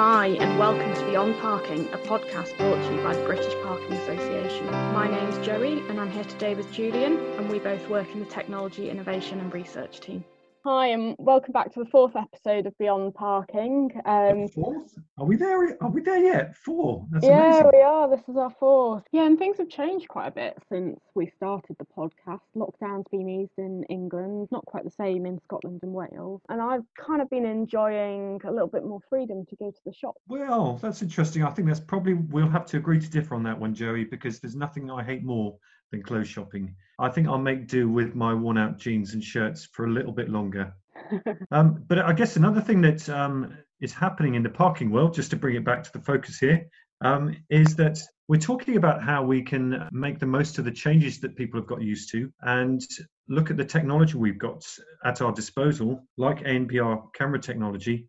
Hi, and welcome to Beyond Parking, a podcast brought to you by the British Parking Association. My name's Joey, and I'm here today with Julian, and we both work in the Technology Innovation and Research team. Hi, and welcome back to the fourth episode of Beyond Parking. Um, fourth? Are we there? Are we there yet? Four? That's yeah, amazing. we are. This is our fourth. Yeah, and things have changed quite a bit since we started the podcast. Lockdown's been eased in England, not quite the same in Scotland and Wales. And I've kind of been enjoying a little bit more freedom to go to the shop. Well, that's interesting. I think that's probably we'll have to agree to differ on that one, Joey, because there's nothing I hate more than clothes shopping. I think I'll make do with my worn out jeans and shirts for a little bit longer. um, but I guess another thing that um, is happening in the parking world, just to bring it back to the focus here, um, is that we're talking about how we can make the most of the changes that people have got used to and look at the technology we've got at our disposal, like ANPR camera technology,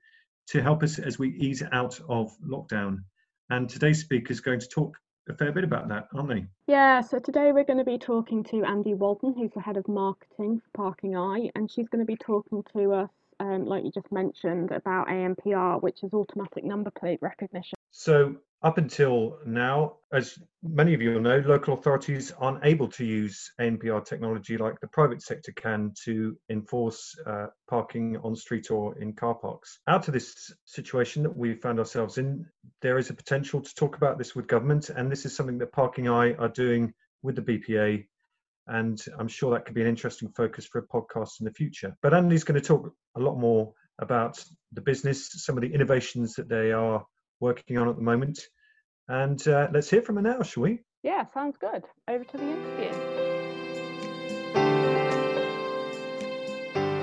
to help us as we ease out of lockdown. And today's speaker is going to talk a fair bit about that, aren't they? Yeah, so today we're going to be talking to Andy Walton, who's the head of marketing for Parking Eye, and she's going to be talking to us, um, like you just mentioned, about ANPR, which is automatic number plate recognition. So, up until now, as many of you will know, local authorities aren't able to use ANPR technology like the private sector can to enforce uh, parking on street or in car parks. Out of this situation that we found ourselves in, there is a potential to talk about this with government, and this is something that Parking Eye are doing with the BPA. And I'm sure that could be an interesting focus for a podcast in the future. But Andy's going to talk a lot more about the business, some of the innovations that they are working on at the moment. And uh, let's hear from her now, shall we? Yeah, sounds good. Over to the interview.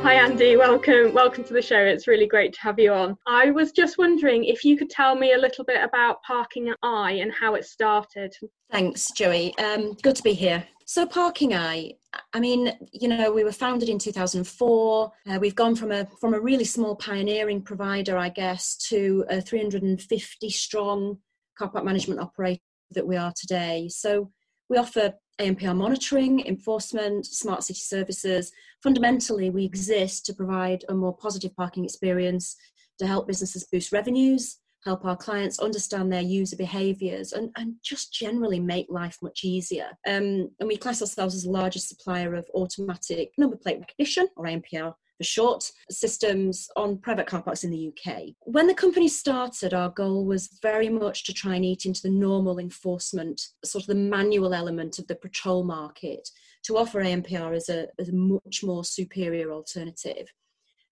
Hi Andy. welcome welcome to the show. It's really great to have you on. I was just wondering if you could tell me a little bit about Parking Eye and how it started. Thanks, Joey. Um, good to be here. So Parking Eye, I mean, you know, we were founded in 2004. Uh, we've gone from a from a really small pioneering provider, I guess, to a 350 strong car park management operator that we are today. So we offer ANPR monitoring, enforcement, smart city services. Fundamentally, we exist to provide a more positive parking experience to help businesses boost revenues, help our clients understand their user behaviors, and, and just generally make life much easier. Um, and we class ourselves as the largest supplier of automatic number plate recognition, or ANPR for short systems on private car parks in the UK. When the company started, our goal was very much to try and eat into the normal enforcement, sort of the manual element of the patrol market, to offer ANPR as a, as a much more superior alternative.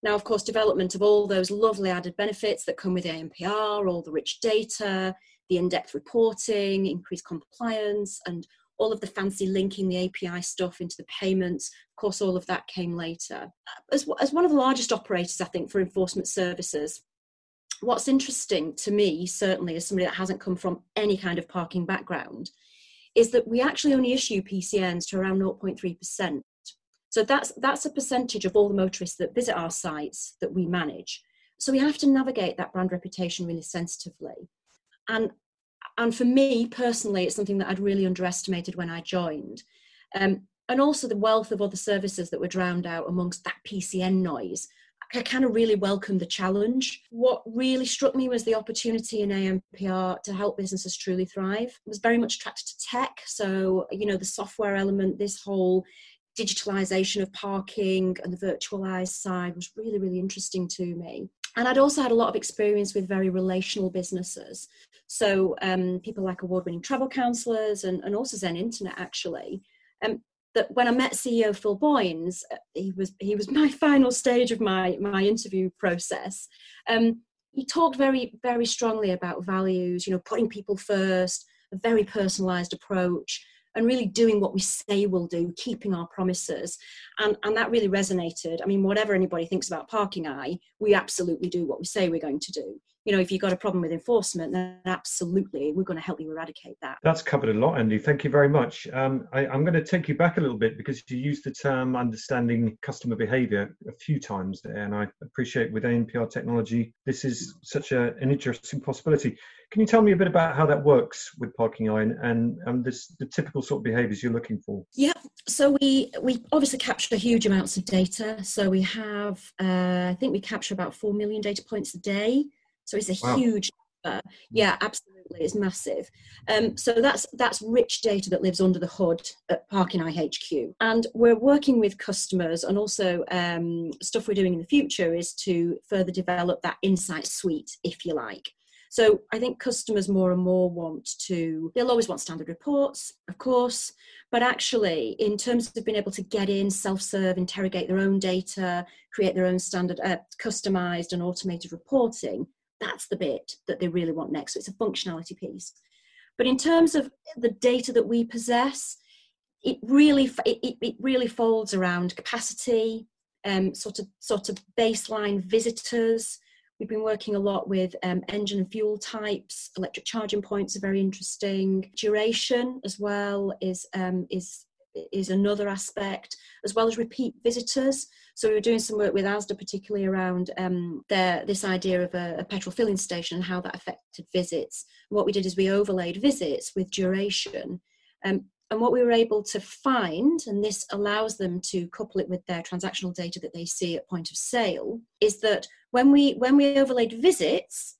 Now, of course, development of all those lovely added benefits that come with ANPR, all the rich data, the in-depth reporting, increased compliance, and all of the fancy linking the API stuff into the payments. Of course, all of that came later. As, as one of the largest operators, I think, for enforcement services, what's interesting to me, certainly as somebody that hasn't come from any kind of parking background, is that we actually only issue PCNs to around 0.3%. So that's, that's a percentage of all the motorists that visit our sites that we manage. So we have to navigate that brand reputation really sensitively. And and for me personally, it's something that I'd really underestimated when I joined. Um, and also the wealth of other services that were drowned out amongst that PCN noise. I kind of really welcomed the challenge. What really struck me was the opportunity in ANPR to help businesses truly thrive. I was very much attracted to tech. So, you know, the software element, this whole digitalization of parking and the virtualized side was really, really interesting to me. And I'd also had a lot of experience with very relational businesses. So um, people like award-winning travel counsellors and, and also Zen Internet actually. Um, that when I met CEO Phil Boynes, uh, he was he was my final stage of my my interview process. Um, he talked very very strongly about values, you know, putting people first, a very personalised approach, and really doing what we say we'll do, keeping our promises. And, and that really resonated. I mean, whatever anybody thinks about Parking Eye, we absolutely do what we say we're going to do. You know, if you've got a problem with enforcement, then absolutely we're going to help you eradicate that. That's covered a lot, Andy. Thank you very much. Um, I, I'm going to take you back a little bit because you used the term understanding customer behavior a few times there, and I appreciate with ANPR technology, this is such a, an interesting possibility. Can you tell me a bit about how that works with Parking Eye and, and this, the typical sort of behaviours you're looking for? Yeah, so we we obviously capture huge amounts of data. So we have, uh, I think we capture about four million data points a day. So it's a wow. huge Uh, yeah, absolutely, it's massive. Um, so that's that's rich data that lives under the hood at Parking Eye HQ, and we're working with customers, and also um, stuff we're doing in the future is to further develop that insight suite, if you like. So I think customers more and more want to, they'll always want standard reports, of course, but actually, in terms of being able to get in, self serve, interrogate their own data, create their own standard, uh, customized and automated reporting, that's the bit that they really want next. So it's a functionality piece. But in terms of the data that we possess, it really it, it really folds around capacity, um, sort of sort of baseline visitors, We've been working a lot with um, engine and fuel types. Electric charging points are very interesting. Duration as well is um, is is another aspect, as well as repeat visitors. So we were doing some work with ASDA, particularly around um, their, this idea of a, a, petrol filling station and how that affected visits. what we did is we overlaid visits with duration. Um, and what we were able to find, and this allows them to couple it with their transactional data that they see at point of sale, is that when we when we overlaid visits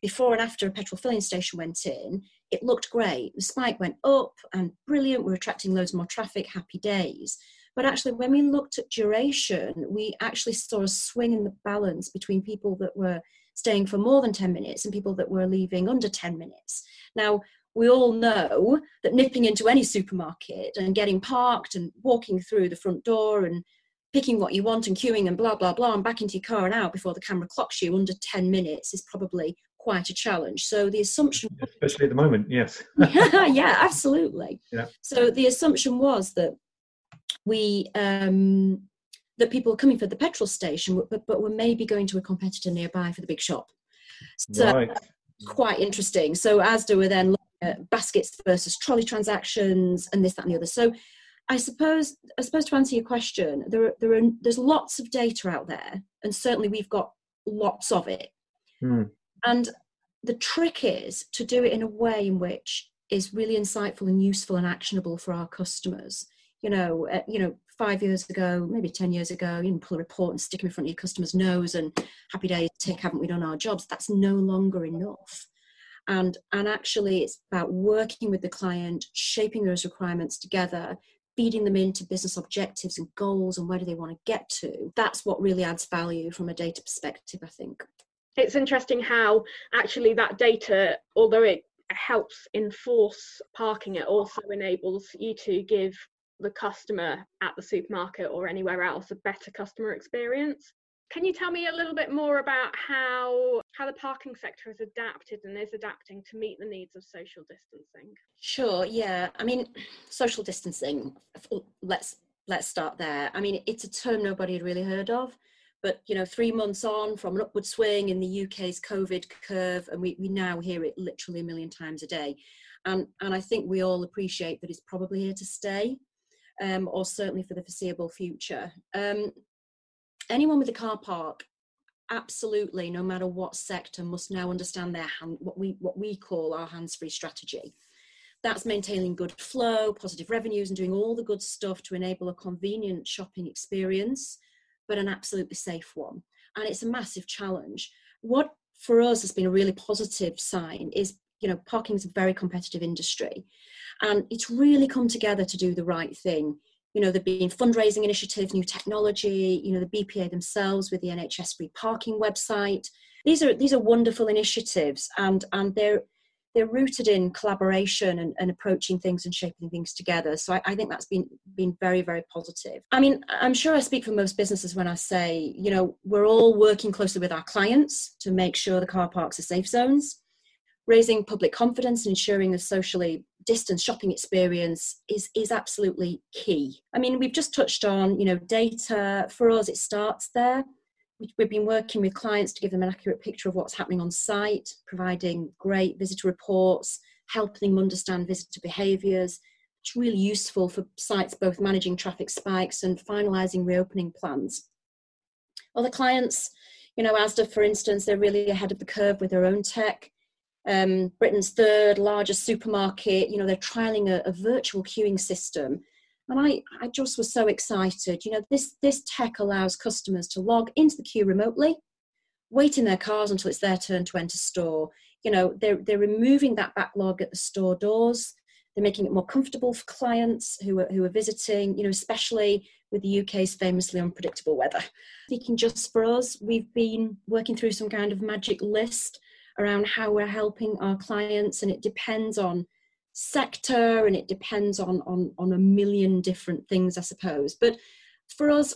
before and after a petrol filling station went in, it looked great. The spike went up and brilliant. We're attracting loads more traffic, happy days. But actually, when we looked at duration, we actually saw a swing in the balance between people that were staying for more than 10 minutes and people that were leaving under 10 minutes. Now, we all know that nipping into any supermarket and getting parked and walking through the front door and picking what you want and queuing and blah, blah, blah, and back into your car and out before the camera clocks you under 10 minutes is probably quite a challenge. So the assumption. Especially at the moment, yes. yeah, yeah, absolutely. Yeah. So the assumption was that we. Um, that people were coming for the petrol station, but, but were maybe going to a competitor nearby for the big shop. So right. quite interesting. So Asda were then looking at baskets versus trolley transactions and this, that, and the other. So I suppose, I suppose to answer your question, there, are, there are, there's lots of data out there, and certainly we've got lots of it. Mm. And the trick is to do it in a way in which is really insightful and useful and actionable for our customers. You know, uh, you know, five years ago, maybe ten years ago, you can pull a report and stick them in front of your customer's nose and happy days, tick, haven't we done our jobs? That's no longer enough. And and actually, it's about working with the client, shaping those requirements together, feeding them into business objectives and goals and where do they want to get to. That's what really adds value from a data perspective, I think. It's interesting how actually that data, although it helps enforce parking, it also enables you to give the customer at the supermarket or anywhere else a better customer experience. Can you tell me a little bit more about how how the parking sector has adapted and is adapting to meet the needs of social distancing? Sure. Yeah. I mean, social distancing. Let's let's start there. I mean, it's a term nobody had really heard of, but you know, three months on from an upward swing in the UK's COVID curve, and we, we now hear it literally a million times a day. And and I think we all appreciate that it's probably here to stay. Um, or certainly for the foreseeable future. Um, anyone with a car park absolutely no matter what sector must now understand their hand what we what we call our hands-free strategy that's maintaining good flow positive revenues and doing all the good stuff to enable a convenient shopping experience but an absolutely safe one. And it's a massive challenge. What for us has been a really positive sign is you know parking is a very competitive industry. And it's really come together to do the right thing. You know, there've been fundraising initiatives, new technology, you know, the BPA themselves with the NHS free parking website. These are these are wonderful initiatives and and they're they're rooted in collaboration and, and approaching things and shaping things together. So I, I, think that's been been very, very positive. I mean, I'm sure I speak for most businesses when I say, you know, we're all working closely with our clients to make sure the car parks are safe zones raising public confidence and ensuring a socially distanced shopping experience is is absolutely key. I mean, we've just touched on you know data. For us, it starts there. We've been working with clients to give them an accurate picture of what's happening on site, providing great visitor reports, helping them understand visitor behaviours. It's really useful for sites both managing traffic spikes and finalising reopening plans. Other clients, you know, ASDA, for instance, they're really ahead of the curve with their own tech um, Britain's third largest supermarket. You know, they're trialing a, a, virtual queuing system. And I, I just was so excited. You know, this, this tech allows customers to log into the queue remotely, wait in their cars until it's their turn to enter store. you know they're, they're removing that backlog at the store doors they're making it more comfortable for clients who are, who are visiting you know especially with the uk's famously unpredictable weather speaking just for us we've been working through some kind of magic list around how we're helping our clients and it depends on sector and it depends on on on a million different things i suppose but for us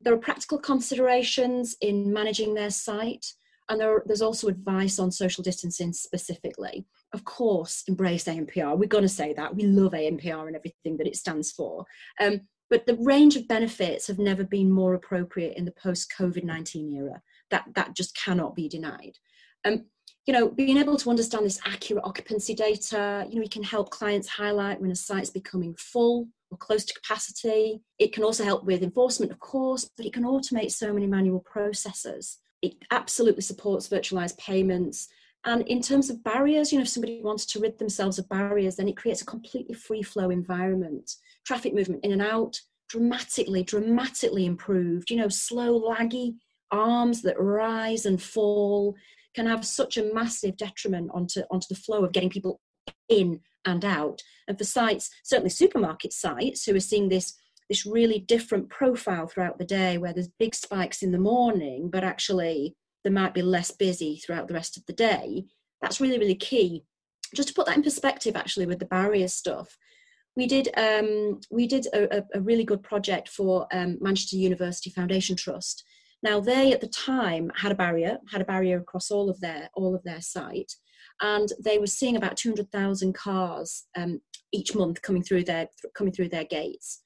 there are practical considerations in managing their site and there, there's also advice on social distancing specifically. Of course, embrace ANPR. We're going to say that. We love ANPR and everything that it stands for. Um, but the range of benefits have never been more appropriate in the post COVID 19 era. That, that just cannot be denied. Um, you know, being able to understand this accurate occupancy data, you know, we can help clients highlight when a site's becoming full or close to capacity. It can also help with enforcement, of course, but it can automate so many manual processes it absolutely supports virtualized payments. And in terms of barriers, you know, if somebody wants to rid themselves of barriers, then it creates a completely free flow environment. Traffic movement in and out, dramatically, dramatically improved. You know, slow, laggy arms that rise and fall can have such a massive detriment onto, onto the flow of getting people in and out. And for sites, certainly supermarket sites, who are seeing this this really different profile throughout the day where there's big spikes in the morning, but actually there might be less busy throughout the rest of the day. That's really, really key. Just to put that in perspective, actually, with the barrier stuff, we did um, we did a, a, really good project for um, Manchester University Foundation Trust. Now they at the time had a barrier, had a barrier across all of their all of their site, and they were seeing about 200,000 cars um, each month coming through their coming through their gates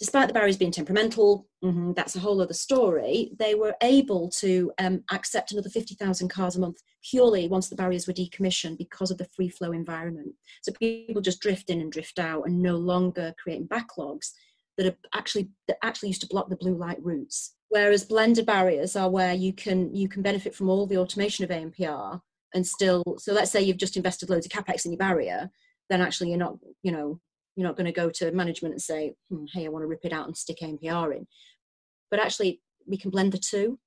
despite the barriers being temperamental, mm-hmm, that's a whole other story, they were able to um, accept another 50,000 cars a month purely once the barriers were decommissioned because of the free flow environment. So people just drift in and drift out and no longer creating backlogs that are actually that actually used to block the blue light routes. Whereas blended barriers are where you can you can benefit from all the automation of ANPR and still so let's say you've just invested loads of capex in your barrier, then actually you're not, you know, you're not going to go to management and say, hmm, hey, I want to rip it out and stick ANPR in. But actually, we can blend the two.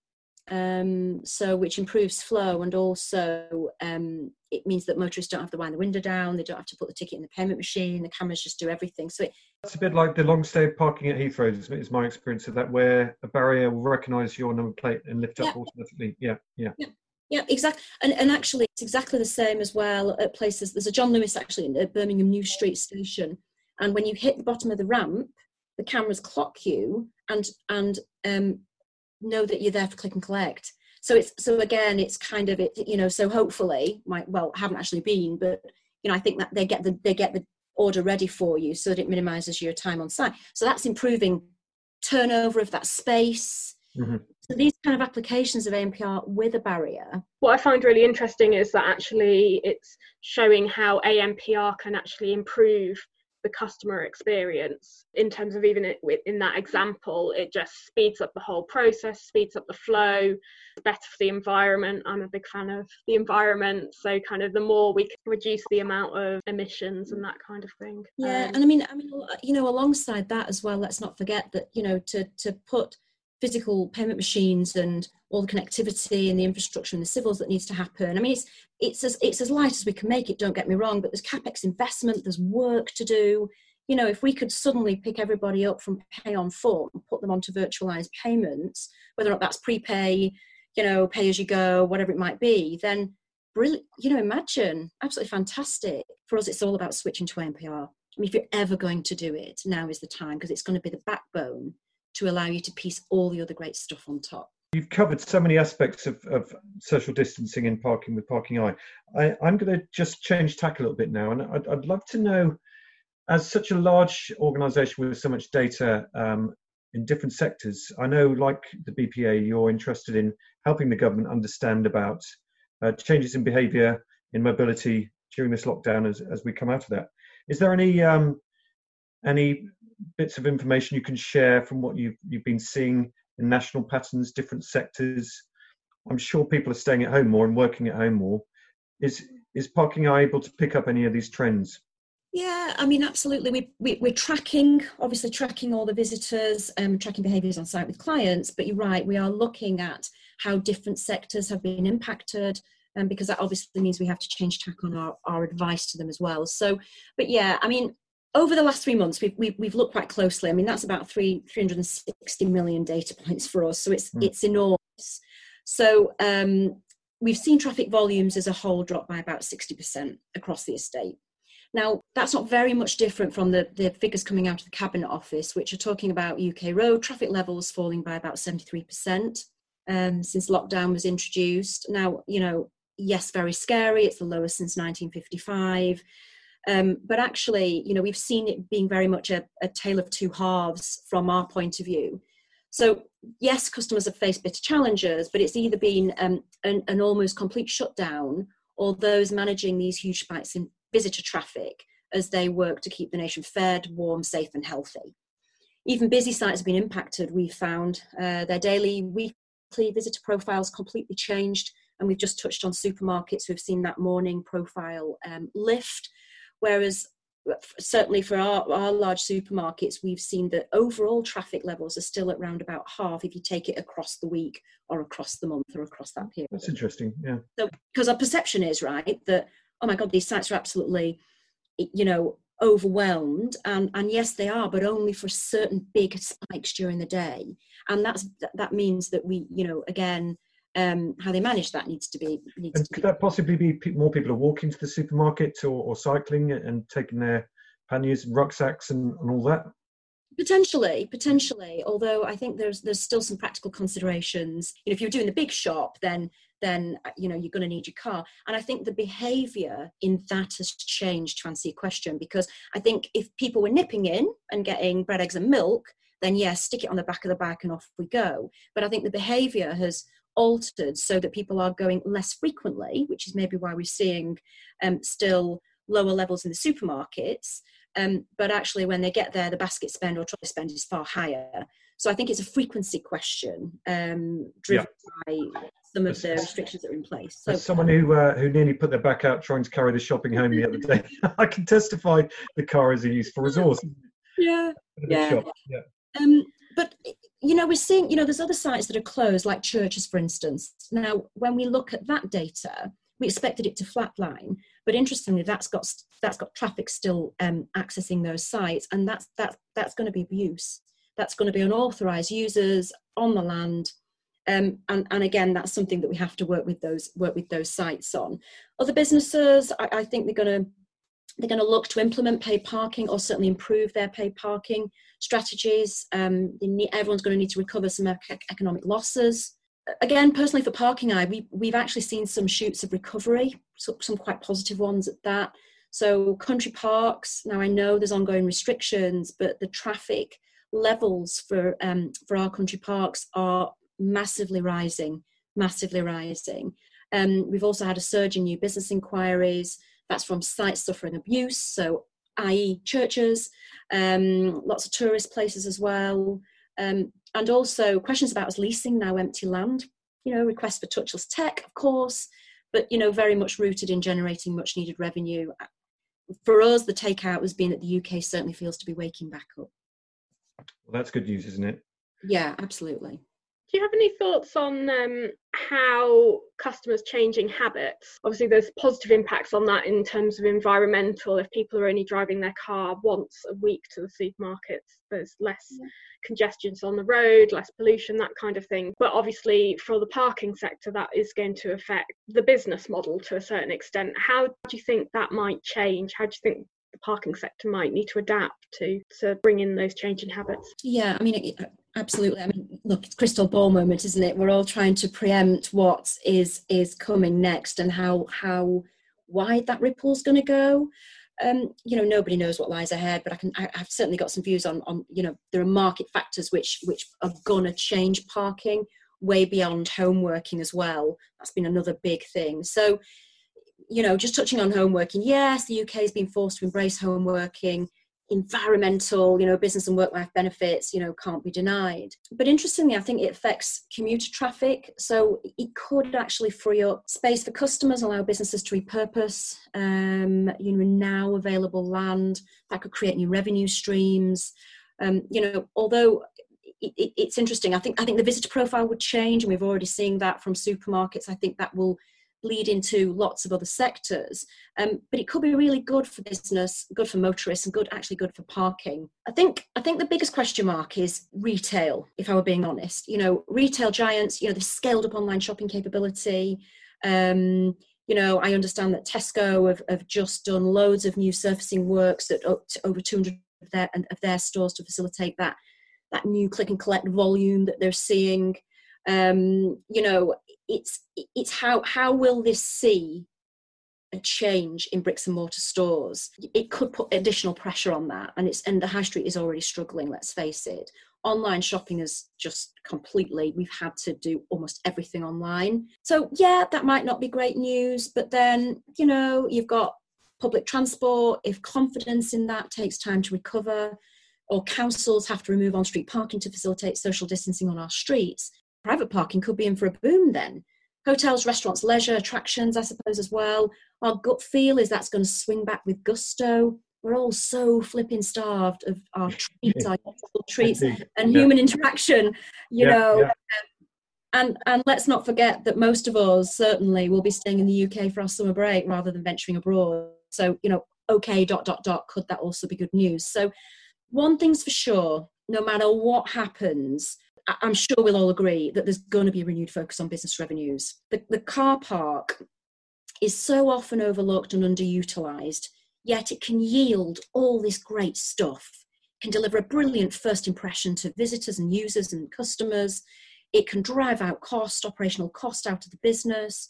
Um, so which improves flow and also um, it means that motorists don't have to wind the window down, they don't have to put the ticket in the payment machine, the cameras just do everything. So it, it's a bit like the long stay parking at Heathrow, is, my experience of that, where a barrier will recognise your number plate and lift up automatically. Yeah, yeah. yeah. Yeah, exactly. And, and actually, it's exactly the same as well at places. There's a John Lewis actually at Birmingham New Street Station, and when you hit the bottom of the ramp the cameras clock you and and um, know that you're there for click and collect. So it's so again it's kind of it you know so hopefully my well haven't actually been but you know i think that they get the they get the order ready for you so that it minimizes your time on site. So that's improving turnover of that space. Mm-hmm. so these kind of applications of ANPR with a barrier. What i find really interesting is that actually it's showing how ANPR can actually improve the customer experience in terms of even in that example it just speeds up the whole process speeds up the flow better for the environment. I'm a big fan of the environment so kind of the more we can reduce the amount of emissions and that kind of thing. Yeah um, and i mean i mean you know alongside that as well let's not forget that you know to to put physical payment machines and all the connectivity and the infrastructure and the civils that needs to happen. I mean, it's it's as it's as light as we can make it. Don't get me wrong, but there's capex investment, there's work to do. You know, if we could suddenly pick everybody up from pay on foot, and put them onto virtualized payments, whether or not that's prepay, you know, pay as you go, whatever it might be, then brilliant. You know, imagine absolutely fantastic. For us, it's all about switching to ANPR. I mean, if you're ever going to do it, now is the time because it's going to be the backbone to allow you to piece all the other great stuff on top. You've covered so many aspects of, of social distancing and parking with Parking Eye. I, am going to just change tack a little bit now, and I'd, I'd love to know, as such a large organisation with so much data um, in different sectors, I know, like the BPA, you're interested in helping the government understand about uh, changes in behaviour in mobility during this lockdown as, as we come out of that. Is there any um, any bits of information you can share from what you've you've been seeing in national patterns, different sectors? I'm sure people are staying at home more and working at home more. Is is Parking Eye able to pick up any of these trends? Yeah, I mean, absolutely. We, we, we're tracking, obviously, tracking all the visitors, um, tracking behaviours on site with clients. But you're right, we are looking at how different sectors have been impacted, um, because that obviously means we have to change tack on our, our advice to them as well. So, but yeah, I mean, over the last three months, we've, we've, we've looked quite closely. I mean, that's about three, 360 million data points for us. So it's, mm. it's enormous. So um, we've seen traffic volumes as a whole drop by about 60% across the estate. Now, that's not very much different from the, the figures coming out of the Cabinet Office, which are talking about UK road traffic levels falling by about 73% um, since lockdown was introduced. Now, you know, yes, very scary. It's the lowest since 1955. Um, but actually, you know, we've seen it being very much a, a tale of two halves from our point of view. So, yes, customers have faced bitter challenges, but it's either been um, an, an, almost complete shutdown or those managing these huge spikes in visitor traffic as they work to keep the nation fed, warm, safe, and healthy. Even busy sites have been impacted, we've found. Uh, their daily, weekly visitor profiles completely changed and we've just touched on supermarkets. We've seen that morning profile um, lift, whereas uh, certainly for our, our large supermarkets, we've seen that overall traffic levels are still at around about half if you take it across the week or across the month or across that period. That's interesting, yeah. So, because our perception is, right, that, oh my God, these sites are absolutely, you know, overwhelmed and and yes they are but only for certain big spikes during the day and that's that means that we you know again um, how they manage that needs to be. Needs and to could be. that possibly be more people are walking to the supermarket or, or cycling and taking their panniers and rucksacks and, and all that? Potentially, potentially. Although I think there's there's still some practical considerations. You know, if you're doing the big shop, then then you know you're going to need your car. And I think the behaviour in that has changed. To answer your question, because I think if people were nipping in and getting bread, eggs, and milk, then yes, stick it on the back of the bag and off we go. But I think the behaviour has altered so that people are going less frequently, which is maybe why we're seeing um, still lower levels in the supermarkets. Um, but actually, when they get there, the basket spend or trolley spend is far higher. So I think it's a frequency question um, driven yeah. by some of the restrictions that are in place. So, As someone who uh, who nearly put their back out trying to carry the shopping home the other day, I can testify the car is a useful resource. Yeah, yeah. yeah. Um, but you know we're seeing you know there's other sites that are closed like churches for instance. Now when we look at that data we expected it to flatline but interestingly that's got that's got traffic still um, accessing those sites and that's that that's going to be abuse that's going to be unauthorized users on the land um, and, and again that's something that we have to work with those work with those sites on. Other businesses i, I think they're going to they're going to look to implement paid parking or certainly improve their paid parking strategies. Um, need, everyone's going to need to recover some economic losses. Again, personally for Parking Eye, we, we've actually seen some shoots of recovery, so, some quite positive ones at that. So country parks, now I know there's ongoing restrictions, but the traffic levels for, um, for our country parks are massively rising, massively rising. Um, we've also had a surge in new business inquiries. That's from sites suffering abuse, so i.e., churches, um, lots of tourist places as well, um, and also questions about us leasing now empty land. You know, requests for touchless tech, of course, but you know, very much rooted in generating much needed revenue. For us, the takeout has been that the UK certainly feels to be waking back up. Well, that's good news, isn't it? Yeah, absolutely. Do you have any thoughts on um, how customers changing habits? Obviously, there's positive impacts on that in terms of environmental. If people are only driving their car once a week to the supermarkets, there's less yeah. congestions on the road, less pollution, that kind of thing. But obviously, for the parking sector, that is going to affect the business model to a certain extent. How do you think that might change? How do you think the parking sector might need to adapt to to bring in those changing habits? Yeah, I mean, absolutely. I mean look it's crystal ball moment isn't it? We're all trying to preempt what is is coming next and how how wide that ripple is going to go. Um, you know nobody knows what lies ahead but i can I, have certainly got some views on on you know there are market factors which which are going to change parking way beyond home working as well. That's been another big thing. So you know just touching on home working yes the uk has been forced to embrace home working environmental, you know, business and work life benefits, you know, can't be denied. But interestingly, I think it affects commuter traffic. So it could actually free up space for customers, allow businesses to repurpose, um, you know, now available land that could create new revenue streams. Um, you know, although it, it, it's interesting, I think I think the visitor profile would change, and we've already seen that from supermarkets. I think that will bleed into lots of other sectors. Um, but it could be really good for business, good for motorists, and good actually good for parking. I think I think the biggest question mark is retail. If I were being honest, you know, retail giants, you know, the scaled up online shopping capability. Um, you know, I understand that Tesco have, have just done loads of new surfacing works at over 200 of their, of their stores to facilitate that that new click and collect volume that they're seeing. Um, you know, it's it's how how will this see a change in bricks and mortar stores? It could put additional pressure on that, and it's and the high street is already struggling. Let's face it. Online shopping is just completely. We've had to do almost everything online. So yeah, that might not be great news, but then you know you've got public transport. If confidence in that takes time to recover, or councils have to remove on street parking to facilitate social distancing on our streets, private parking could be in for a boom then. Hotels, restaurants, leisure, attractions, I suppose, as well. Our gut feel is that's going to swing back with gusto. We're all so flipping starved of our treats, our treats, and yeah. human interaction, you yeah, know. Yeah. Um, and, and let's not forget that most of us certainly will be staying in the UK for our summer break rather than venturing abroad. So, you know, okay, dot, dot, dot, could that also be good news? So, one thing's for sure no matter what happens, I'm sure we'll all agree that there's going to be a renewed focus on business revenues. The, the car park is so often overlooked and underutilized, yet it can yield all this great stuff, can deliver a brilliant first impression to visitors and users and customers. It can drive out cost, operational cost out of the business.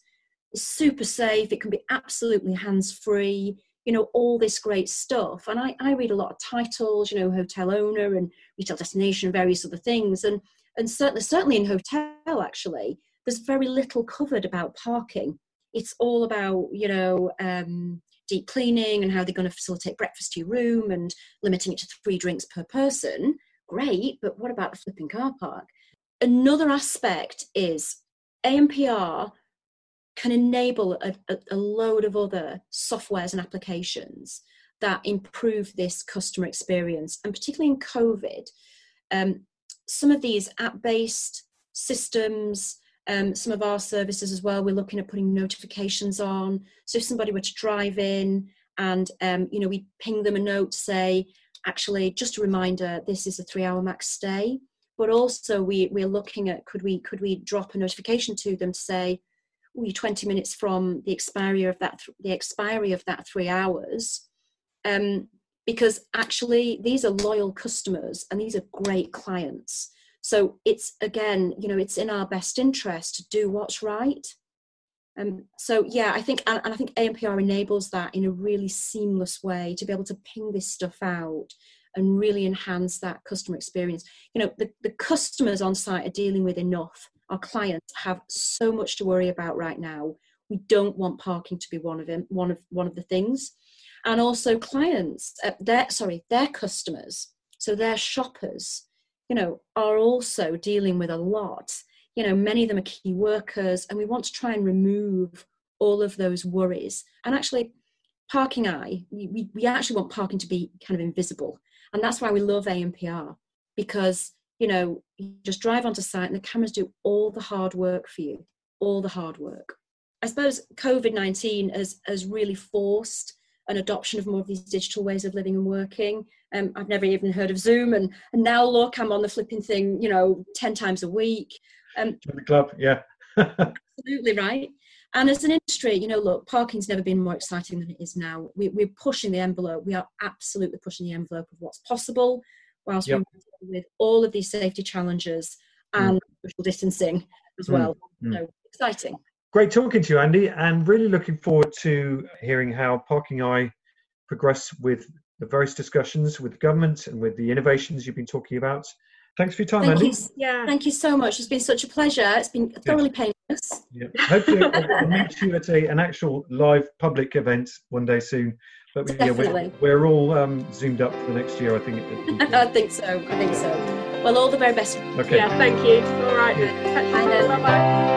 It's super safe. It can be absolutely hands free you know all this great stuff and I, I read a lot of titles you know hotel owner and retail destination various other things and and certainly certainly in hotel actually there's very little covered about parking. It's all about you know um, deep cleaning and how they're going to facilitate breakfast to your room and limiting it to three drinks per person. Great but what about the flipping car park? Another aspect is ANPR can enable a, a, a load of other softwares and applications that improve this customer experience. And particularly in COVID, um, some of these app based systems, um, some of our services as well, we're looking at putting notifications on. So if somebody were to drive in and um, you know we ping them a note say, actually, just a reminder, this is a three hour max stay. But also we, we're looking at could we could we drop a notification to them to say, we 20 minutes from the expiry of that the expiry of that three hours um, because actually these are loyal customers and these are great clients. So it's again you know it's in our best interest to do what's right. Um, so yeah i think and, and i think ANPR enables that in a really seamless way to be able to ping this stuff out and really enhance that customer experience. You know the, the customers on site are dealing with enough. Our clients have so much to worry about right now. We don't want parking to be one of them, one of one of the things, and also clients, uh, their sorry, their customers, so their shoppers, you know, are also dealing with a lot. You know, many of them are key workers, and we want to try and remove all of those worries. And actually, parking eye, we, we actually want parking to be kind of invisible, and that's why we love ANPR because you know, you just drive onto site and the cameras do all the hard work for you, all the hard work. I suppose COVID 19 has, has really forced an adoption of more of these digital ways of living and working. Um, I've never even heard of Zoom, and, and now look, I'm on the flipping thing, you know, 10 times a week. Um, the club, yeah. absolutely right. And as an industry, you know, look, parking's never been more exciting than it is now. We, we're pushing the envelope. We are absolutely pushing the envelope of what's possible whilst yep. we with all of these safety challenges mm. and mm. social distancing as mm. well. Mm. So exciting. Great talking to you, Andy, and really looking forward to hearing how Parking Eye progress with the various discussions with the government and with the innovations you've been talking about. Thanks for your time, Thank Andy. You, yeah. Thank you so much. It's been such a pleasure. It's been thoroughly yeah. painless. Yeah. Hopefully, I'll meet you at a, an actual live public event one day soon. But we, yeah, we're, we're, all um, zoomed up for the next year, I think. I think so. I think so. Well, all the very best. Okay. Yeah, thank you. All right. Bye then. Bye bye.